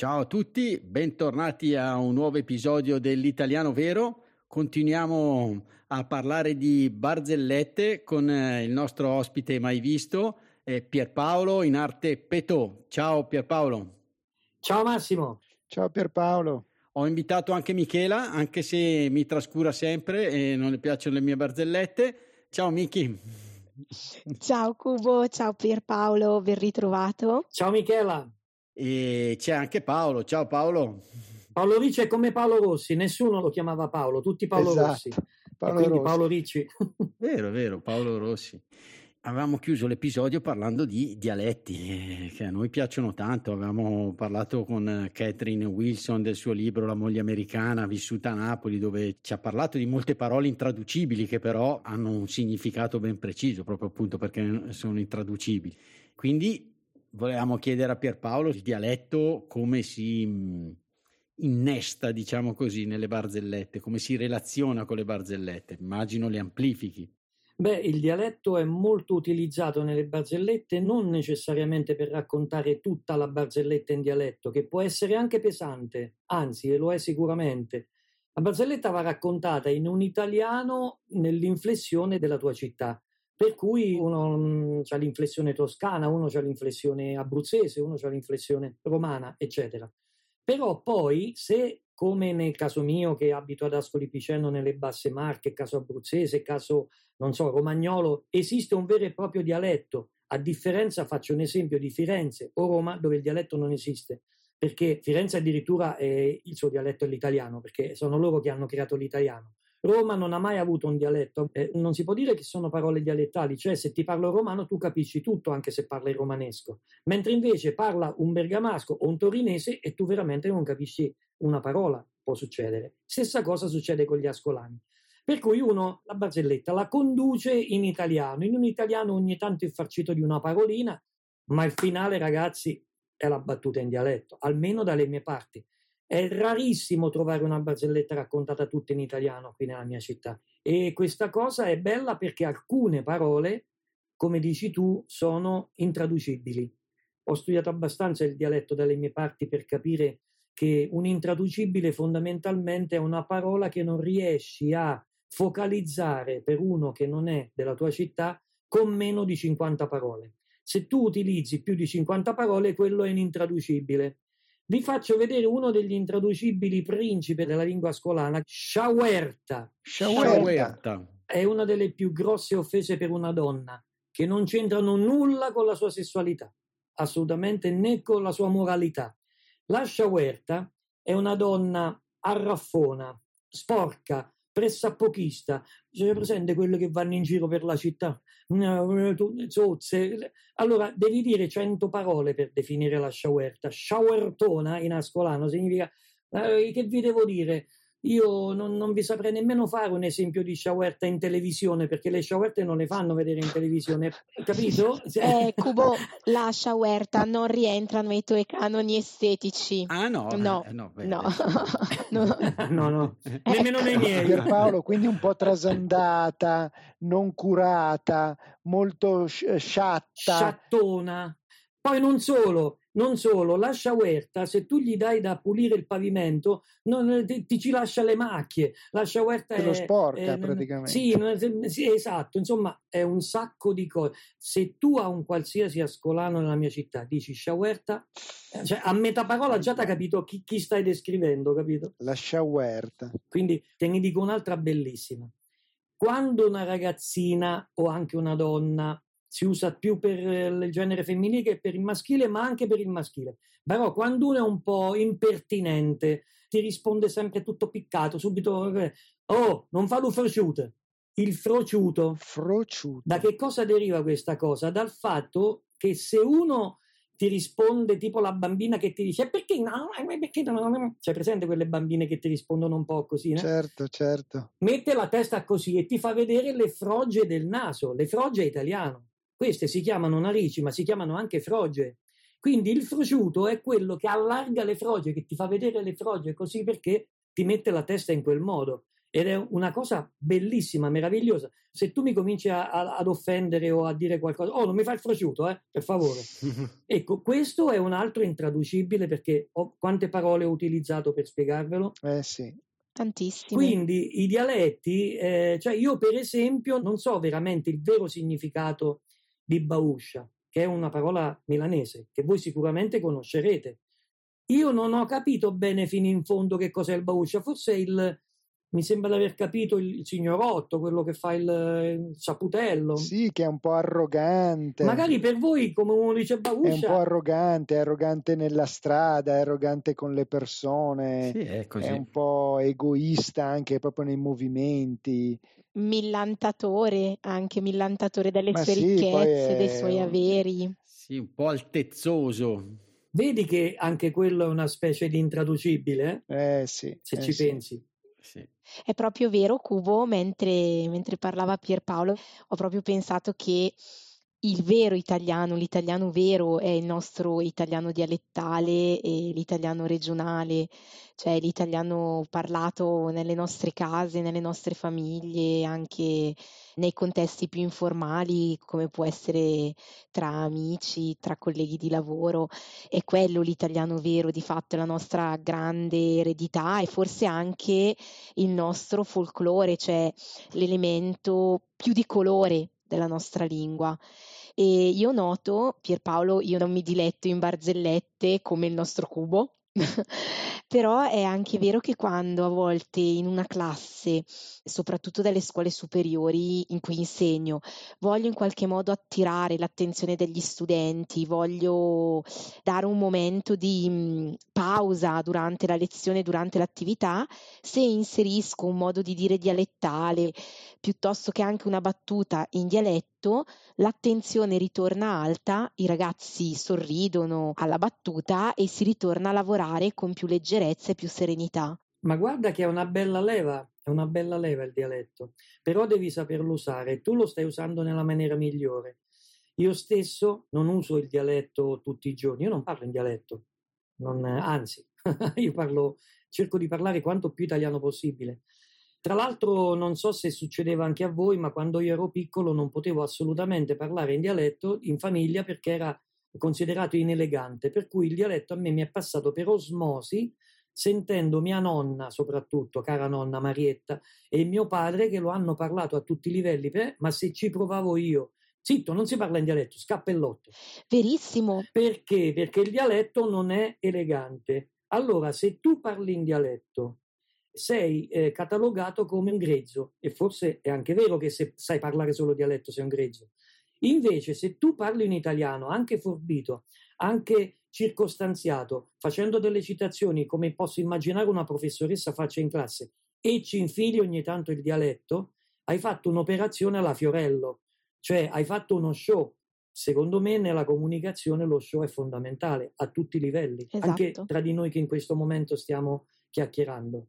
Ciao a tutti, bentornati a un nuovo episodio dell'Italiano Vero. Continuiamo a parlare di barzellette con eh, il nostro ospite mai visto, eh, Pierpaolo in arte Petò. Ciao Pierpaolo. Ciao Massimo. Ciao Pierpaolo. Ho invitato anche Michela, anche se mi trascura sempre e non le piacciono le mie barzellette. Ciao Miki. Ciao Cubo, ciao Pierpaolo, ben ritrovato. Ciao Michela. E c'è anche Paolo. Ciao Paolo. Paolo Ricci è come Paolo Rossi, nessuno lo chiamava Paolo, tutti Paolo esatto. Rossi. Paolo Rossi. Paolo Ricci. Vero, vero, Paolo Rossi. Avevamo chiuso l'episodio parlando di dialetti eh, che a noi piacciono tanto. Avevamo parlato con Catherine Wilson del suo libro La moglie americana, vissuta a Napoli, dove ci ha parlato di molte parole intraducibili che però hanno un significato ben preciso, proprio appunto perché sono intraducibili. Quindi volevamo chiedere a Pierpaolo il dialetto come si mh, innesta, diciamo così, nelle barzellette, come si relaziona con le barzellette. Immagino le amplifichi. Beh, il dialetto è molto utilizzato nelle barzellette non necessariamente per raccontare tutta la barzelletta in dialetto, che può essere anche pesante, anzi, e lo è sicuramente. La barzelletta va raccontata in un italiano nell'inflessione della tua città. Per cui uno ha l'inflessione toscana, uno ha l'inflessione abruzzese, uno ha l'inflessione romana, eccetera. Però poi, se come nel caso mio che abito ad Ascoli Piceno nelle Basse Marche, caso abruzzese, caso, non so, romagnolo, esiste un vero e proprio dialetto. A differenza, faccio un esempio di Firenze o Roma, dove il dialetto non esiste, perché Firenze addirittura è, il suo dialetto è l'italiano, perché sono loro che hanno creato l'italiano. Roma non ha mai avuto un dialetto, eh, non si può dire che sono parole dialettali, cioè se ti parlo romano tu capisci tutto anche se parli romanesco, mentre invece parla un bergamasco o un torinese e tu veramente non capisci una parola, può succedere. Stessa cosa succede con gli ascolani. Per cui uno la barzelletta la conduce in italiano, in un italiano ogni tanto infarcito di una parolina, ma il finale ragazzi è la battuta in dialetto, almeno dalle mie parti. È rarissimo trovare una barzelletta raccontata tutta in italiano qui nella mia città e questa cosa è bella perché alcune parole, come dici tu, sono intraducibili. Ho studiato abbastanza il dialetto dalle mie parti per capire che un intraducibile fondamentalmente è una parola che non riesci a focalizzare per uno che non è della tua città con meno di 50 parole. Se tu utilizzi più di 50 parole, quello è un intraducibile. Vi faccio vedere uno degli intraducibili principi della lingua scolana, sciauerta. Sciauerta. È una delle più grosse offese per una donna, che non c'entrano nulla con la sua sessualità, assolutamente né con la sua moralità. La sciauerta è una donna arraffona, sporca, pressappochista. C'è presente quello che vanno in giro per la città? Zozze. Allora, devi dire cento parole per definire la sciauerta. Sciauertona in ascolano significa eh, che vi devo dire? Io non, non, vi saprei nemmeno fare un esempio di sciauerta in televisione perché le sciauerte non le fanno vedere in televisione, capito? Eh, Cubo, la sciauerta non rientra nei tuoi canoni estetici. Ah no, no, eh, no, beh, no. no, no, no. nemmeno nei miei. Pierpaolo, quindi un po' trasandata, non curata, molto sciatta. Sciattona. Poi non solo, non solo, la sciauerta, se tu gli dai da pulire il pavimento, non, ti, ti, ci lascia le macchie. La sciauerta Te è. lo sporca è, praticamente. Sì, sì, esatto. Insomma, è un sacco di cose. Se tu a un qualsiasi ascolano nella mia città dici sciauerta, cioè a metà parola già ti hai capito chi, chi stai descrivendo, capito? La sciauerta. Quindi te ne dico un'altra bellissima. Quando una ragazzina o anche una donna si usa più per il genere femminile che per il maschile, ma anche per il maschile. Però quando uno è un po' impertinente, ti risponde sempre tutto piccato, subito, oh, non fa l'ufrociute. Il frociuto. Frociuto. Da che cosa deriva questa cosa? Dal fatto che se uno ti risponde tipo la bambina che ti dice perché no, perché no, c'è presente quelle bambine che ti rispondono un po' così, no? Certo, certo. Mette la testa così e ti fa vedere le froge del naso, le froge italiano. Queste si chiamano narici, ma si chiamano anche froge. Quindi il prosciutto è quello che allarga le froge, che ti fa vedere le froge così perché ti mette la testa in quel modo ed è una cosa bellissima, meravigliosa. Se tu mi cominci a, a, ad offendere o a dire qualcosa, oh, non mi fai il prosciutto, eh, per favore. ecco, questo è un altro intraducibile perché ho, quante parole ho utilizzato per spiegarvelo? Eh sì. Tantissime. Quindi i dialetti, eh, cioè io per esempio non so veramente il vero significato di bauscia, che è una parola milanese, che voi sicuramente conoscerete. Io non ho capito bene fino in fondo che cos'è il bauscia, forse il, mi sembra di aver capito il, il signorotto, quello che fa il, il, saputello. Sì, che è un po' arrogante. Magari per voi, come uno dice Bauscia... È un po' arrogante, è arrogante nella strada, è arrogante con le persone, sì, è, è, un po' egoista anche proprio nei movimenti. Millantatore, anche millantatore delle Ma sue sì, ricchezze, dei suoi averi. Sì, un po' altezzoso. Vedi che anche quello è una specie di intraducibile? Eh sì. Se eh ci sì. pensi. Sì. È proprio vero, Cubo, mentre, mentre parlava Pierpaolo, ho proprio pensato che il vero italiano, l'italiano vero è il nostro italiano dialettale e l'italiano regionale, cioè l'italiano parlato nelle nostre case, nelle nostre famiglie, anche nei contesti più informali, come può essere tra amici, tra colleghi di lavoro. È quello l'italiano vero, di fatto, è la nostra grande eredità e forse anche il nostro folklore, cioè l'elemento più di colore della nostra lingua. E io noto, Pierpaolo, io non mi diletto in barzellette come il nostro cubo, però è anche vero che quando a volte in una classe, soprattutto dalle scuole superiori in cui insegno, voglio in qualche modo attirare l'attenzione degli studenti, voglio dare un momento di mh, pausa durante la lezione, durante l'attività, se inserisco un modo di dire dialettale piuttosto che anche una battuta in dialetto, l'attenzione ritorna alta, i ragazzi sorridono alla battuta e si ritorna a lavorare con più leggerezza e più serenità. Ma guarda che è una bella leva, è una bella leva il dialetto, però devi saperlo usare, tu lo stai usando nella maniera migliore. Io stesso non uso il dialetto tutti i giorni, io non parlo in dialetto, non, anzi, io parlo, cerco di parlare quanto più italiano possibile. Tra l'altro non so se succedeva anche a voi, ma quando io ero piccolo non potevo assolutamente parlare in dialetto in famiglia perché era considerato inelegante, per cui il dialetto a me mi è passato per osmosi sentendo mia nonna, soprattutto cara nonna Marietta, e mio padre che lo hanno parlato a tutti i livelli, per, ma se ci provavo io, zitto, non si parla in dialetto, scappellotto. Verissimo. Perché? Perché il dialetto non è elegante. Allora, se tu parli in dialetto sei eh, catalogato come un grezzo e forse è anche vero che se sai parlare solo dialetto sei un grezzo. Invece se tu parli in italiano, anche forbito, anche circostanziato, facendo delle citazioni come posso immaginare una professoressa faccia in classe e ci infili ogni tanto il dialetto, hai fatto un'operazione alla Fiorello, cioè hai fatto uno show. Secondo me nella comunicazione lo show è fondamentale a tutti i livelli, esatto. anche tra di noi che in questo momento stiamo chiacchierando.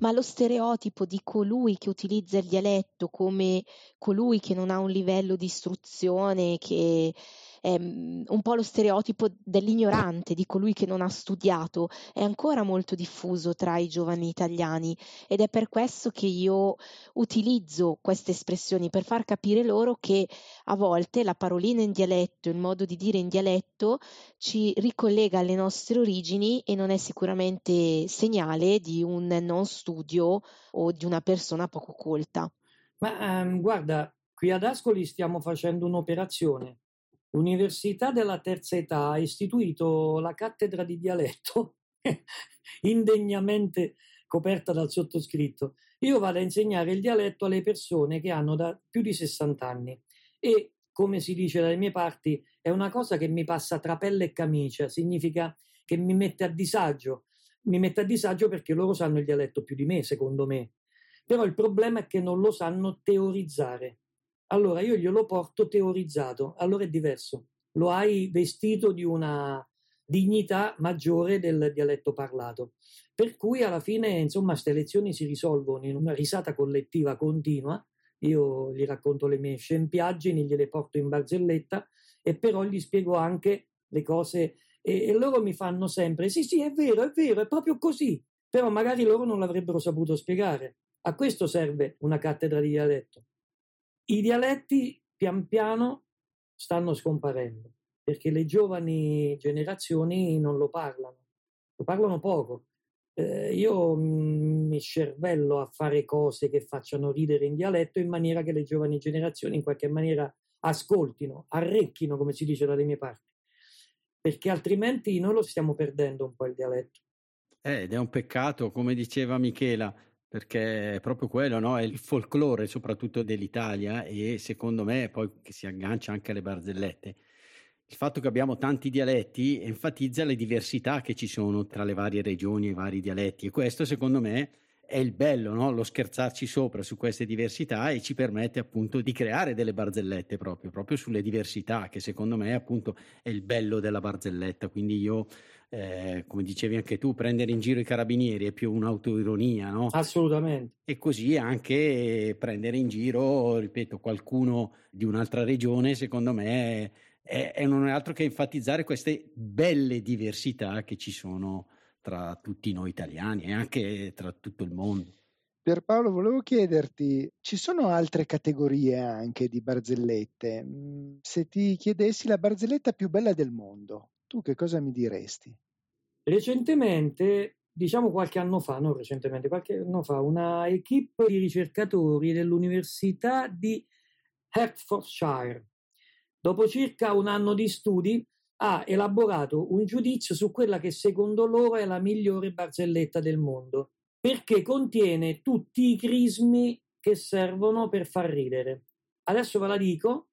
ma lo stereotipo di colui che utilizza il dialetto come colui che non ha un livello di istruzione, che mm, un po' lo stereotipo dell'ignorante, di colui che non ha studiato, è ancora molto diffuso tra i giovani italiani ed è per questo che io utilizzo queste espressioni per far capire loro che a volte la parolina in dialetto, il modo di dire in dialetto ci ricollega alle nostre origini e non è sicuramente segnale di un non studio o di una persona poco colta. Ma um, guarda, qui ad Ascoli stiamo facendo un'operazione. L'Università della Terza Età ha istituito la cattedra di dialetto, indegnamente coperta dal sottoscritto. Io vado a insegnare il dialetto alle persone che hanno da più di 60 anni e, come si dice dalle mie parti, è una cosa che mi passa tra pelle e camicia, significa che mi mette a disagio. Mi mette a disagio perché loro sanno il dialetto più di me, secondo me. Però il problema è che non lo sanno teorizzare. Allora io glielo porto teorizzato, allora è diverso. Lo hai vestito di una dignità maggiore del dialetto parlato. Per cui alla fine, insomma, queste lezioni si risolvono in una risata collettiva continua. Io gli racconto le mie scempiaggini, gliele porto in barzelletta e però gli spiego anche le cose e, e loro mi fanno sempre: sì, sì, è vero, è vero, è proprio così. Però magari loro non l'avrebbero saputo spiegare. A questo serve una cattedra di dialetto. I dialetti pian piano stanno scomparendo perché le giovani generazioni non lo parlano, lo parlano poco. Eh, io mi scervello a fare cose che facciano ridere in dialetto in maniera che le giovani generazioni in qualche maniera ascoltino, arrecchino, come si dice dalle mie parti, perché altrimenti noi lo stiamo perdendo un po' il dialetto. Eh, ed è un peccato, come diceva Michela, perché è proprio quello, no? È il folklore soprattutto dell'Italia e secondo me poi che si aggancia anche alle barzellette. Il fatto che abbiamo tanti dialetti enfatizza le diversità che ci sono tra le varie regioni e i vari dialetti e questo secondo me è il bello, no? lo scherzarci sopra su queste diversità e ci permette appunto di creare delle barzellette proprio, proprio sulle diversità che secondo me appunto è il bello della barzelletta. Quindi io eh, come dicevi anche tu, prendere in giro i carabinieri è più un'autoironia, no? Assolutamente. E così anche prendere in giro, ripeto, qualcuno di un'altra regione, secondo me, è, è non è altro che enfatizzare queste belle diversità che ci sono tra tutti noi italiani e anche tra tutto il mondo. Pierpaolo, volevo chiederti, ci sono altre categorie anche di barzellette? Mm, se ti chiedessi la barzelletta più bella del mondo, tu che cosa mi diresti? Recentemente, diciamo qualche anno fa, non recentemente, qualche anno fa, una equipe di ricercatori dell'Università di Hertfordshire, dopo circa un anno di studi, ha elaborato un giudizio su quella che secondo loro è la migliore barzelletta del mondo, perché contiene tutti i crismi che servono per far ridere. Adesso ve la dico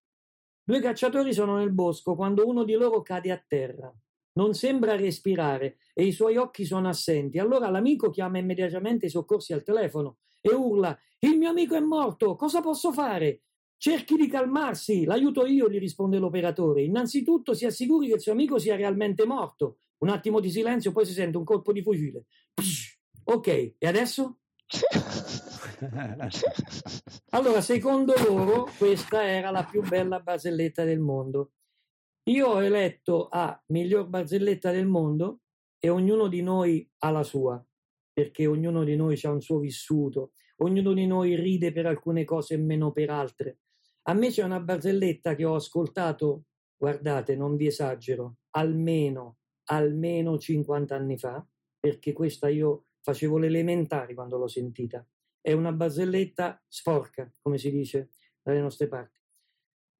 Due cacciatori sono nel bosco quando uno di loro cade a terra. Non sembra respirare e i suoi occhi sono assenti. Allora l'amico chiama immediatamente i soccorsi al telefono e urla: Il mio amico è morto, cosa posso fare? Cerchi di calmarsi, l'aiuto io, gli risponde l'operatore. Innanzitutto si assicuri che il suo amico sia realmente morto. Un attimo di silenzio, poi si sente un colpo di fucile. Psh, ok, e adesso? allora, secondo loro, questa era la più bella barzelletta del mondo. Io ho eletto a miglior barzelletta del mondo e ognuno di noi ha la sua, perché ognuno di noi ha un suo vissuto, ognuno di noi ride per alcune cose e meno per altre. A me c'è una barzelletta che ho ascoltato, guardate, non vi esagero, almeno, almeno 50 anni fa, perché questa io facevo le elementari quando l'ho sentita. È una barzelletta sporca, come si dice dalle nostre parti.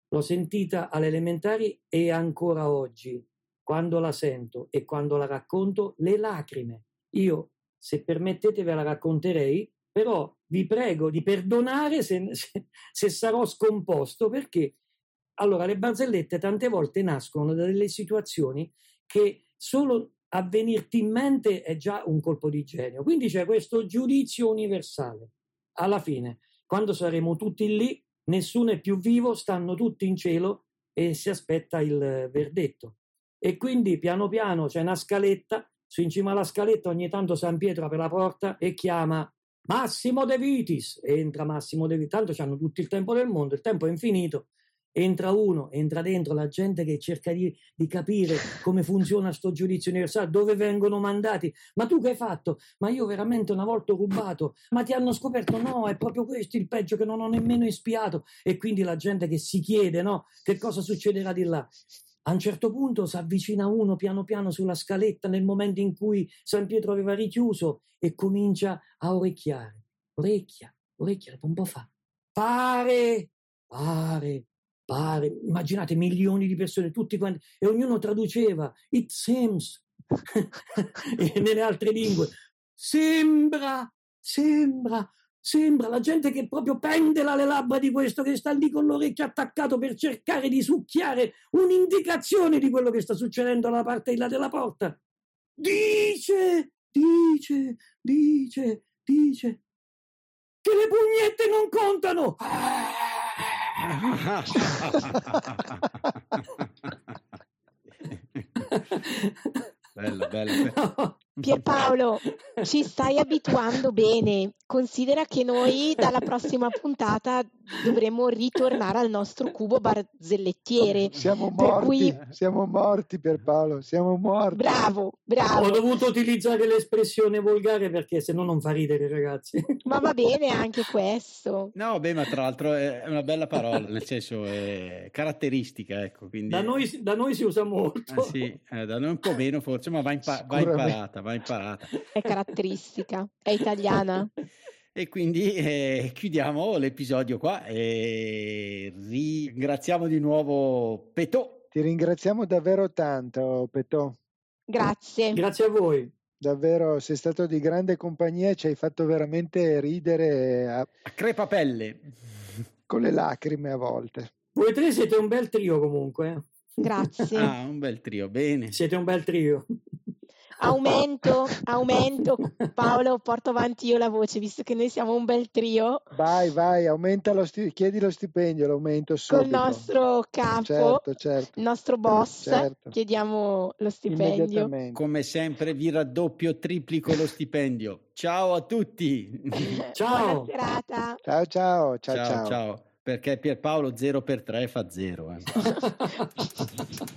L'ho sentita alle elementari e ancora oggi, quando la sento e quando la racconto, le lacrime. Io, se permettete, ve la racconterei, però vi prego di perdonare se, se, se sarò scomposto, perché allora le barzellette tante volte nascono da delle situazioni che solo a venirti in mente è già un colpo di genio. Quindi c'è questo giudizio universale. Alla fine, quando saremo tutti lì, nessuno è più vivo, stanno tutti in cielo e si aspetta il verdetto. E quindi piano piano c'è una scaletta, su in cima alla scaletta ogni tanto San Pietro apre la porta e chiama Massimo De Vitis. Entra Massimo De Vitis, tanto hanno tutto il tempo del mondo, il tempo è infinito entra uno, entra dentro la gente che cerca di, di capire come funziona sto giudizio universale, dove vengono mandati. Ma tu che hai fatto? Ma io veramente una volta ho rubato, ma ti hanno scoperto? No, è proprio questo il peggio che non ho nemmeno espiato. E quindi la gente che si chiede, no, che cosa succederà di là. A un certo punto si avvicina uno piano piano sulla scaletta nel momento in cui San Pietro aveva richiuso e comincia a orecchiare. Orecchia, orecchia, un po' fa. Pare, pare, pare. Immaginate milioni di persone, tutti quanti, e ognuno traduceva. It seems. nelle altre lingue. Sembra, sembra, Sembra la gente che proprio pendela le labbra di questo, che sta lì con l'orecchio attaccato per cercare di succhiare un'indicazione di quello che sta succedendo alla parte di là della porta. Dice, dice, dice, dice che le pugnette non contano. bello, bello. Pierpaolo, ci stai abituando bene. Considera che noi dalla prossima puntata dovremo ritornare al nostro cubo barzellettiere. Siamo morti, cui... siamo morti Pierpaolo, siamo morti. Bravo, bravo. Ho dovuto utilizzare l'espressione volgare perché se no non fa ridere ragazzi. Ma va bene anche questo. No, beh, ma tra l'altro è una bella parola, nel senso è caratteristica, ecco. Quindi... Da, noi, da noi si usa molto. Ah, sì, eh, da noi un po' meno forse, ma va, impa- va imparata va imparata. È caratteristica, è italiana. E quindi eh, chiudiamo l'episodio qua e ringraziamo di nuovo Petò. Ti ringraziamo davvero tanto, Petò. Grazie. Grazie a voi. Davvero, sei stato di grande compagnia e ci hai fatto veramente ridere a, a crepapelle. Con le lacrime a volte. Voi tre siete un bel trio comunque. Grazie. Ah, un bel trio, bene. Siete un bel trio. Aumento, aumento. Paolo, porto avanti io la voce, visto che noi siamo un bel trio. Vai, vai, aumenta lo sti- chiedi lo stipendio, l'aumento subito. Col nostro capo, certo, certo. il nostro boss, Certo. chiediamo lo stipendio. Immediatamente. Come sempre vi raddoppio, triplico lo stipendio. Ciao a tutti. Ciao. Buona serata. Ciao, ciao, ciao, ciao, ciao. ciao. Perché Pierpaolo 0 per 3 fa 0. Eh.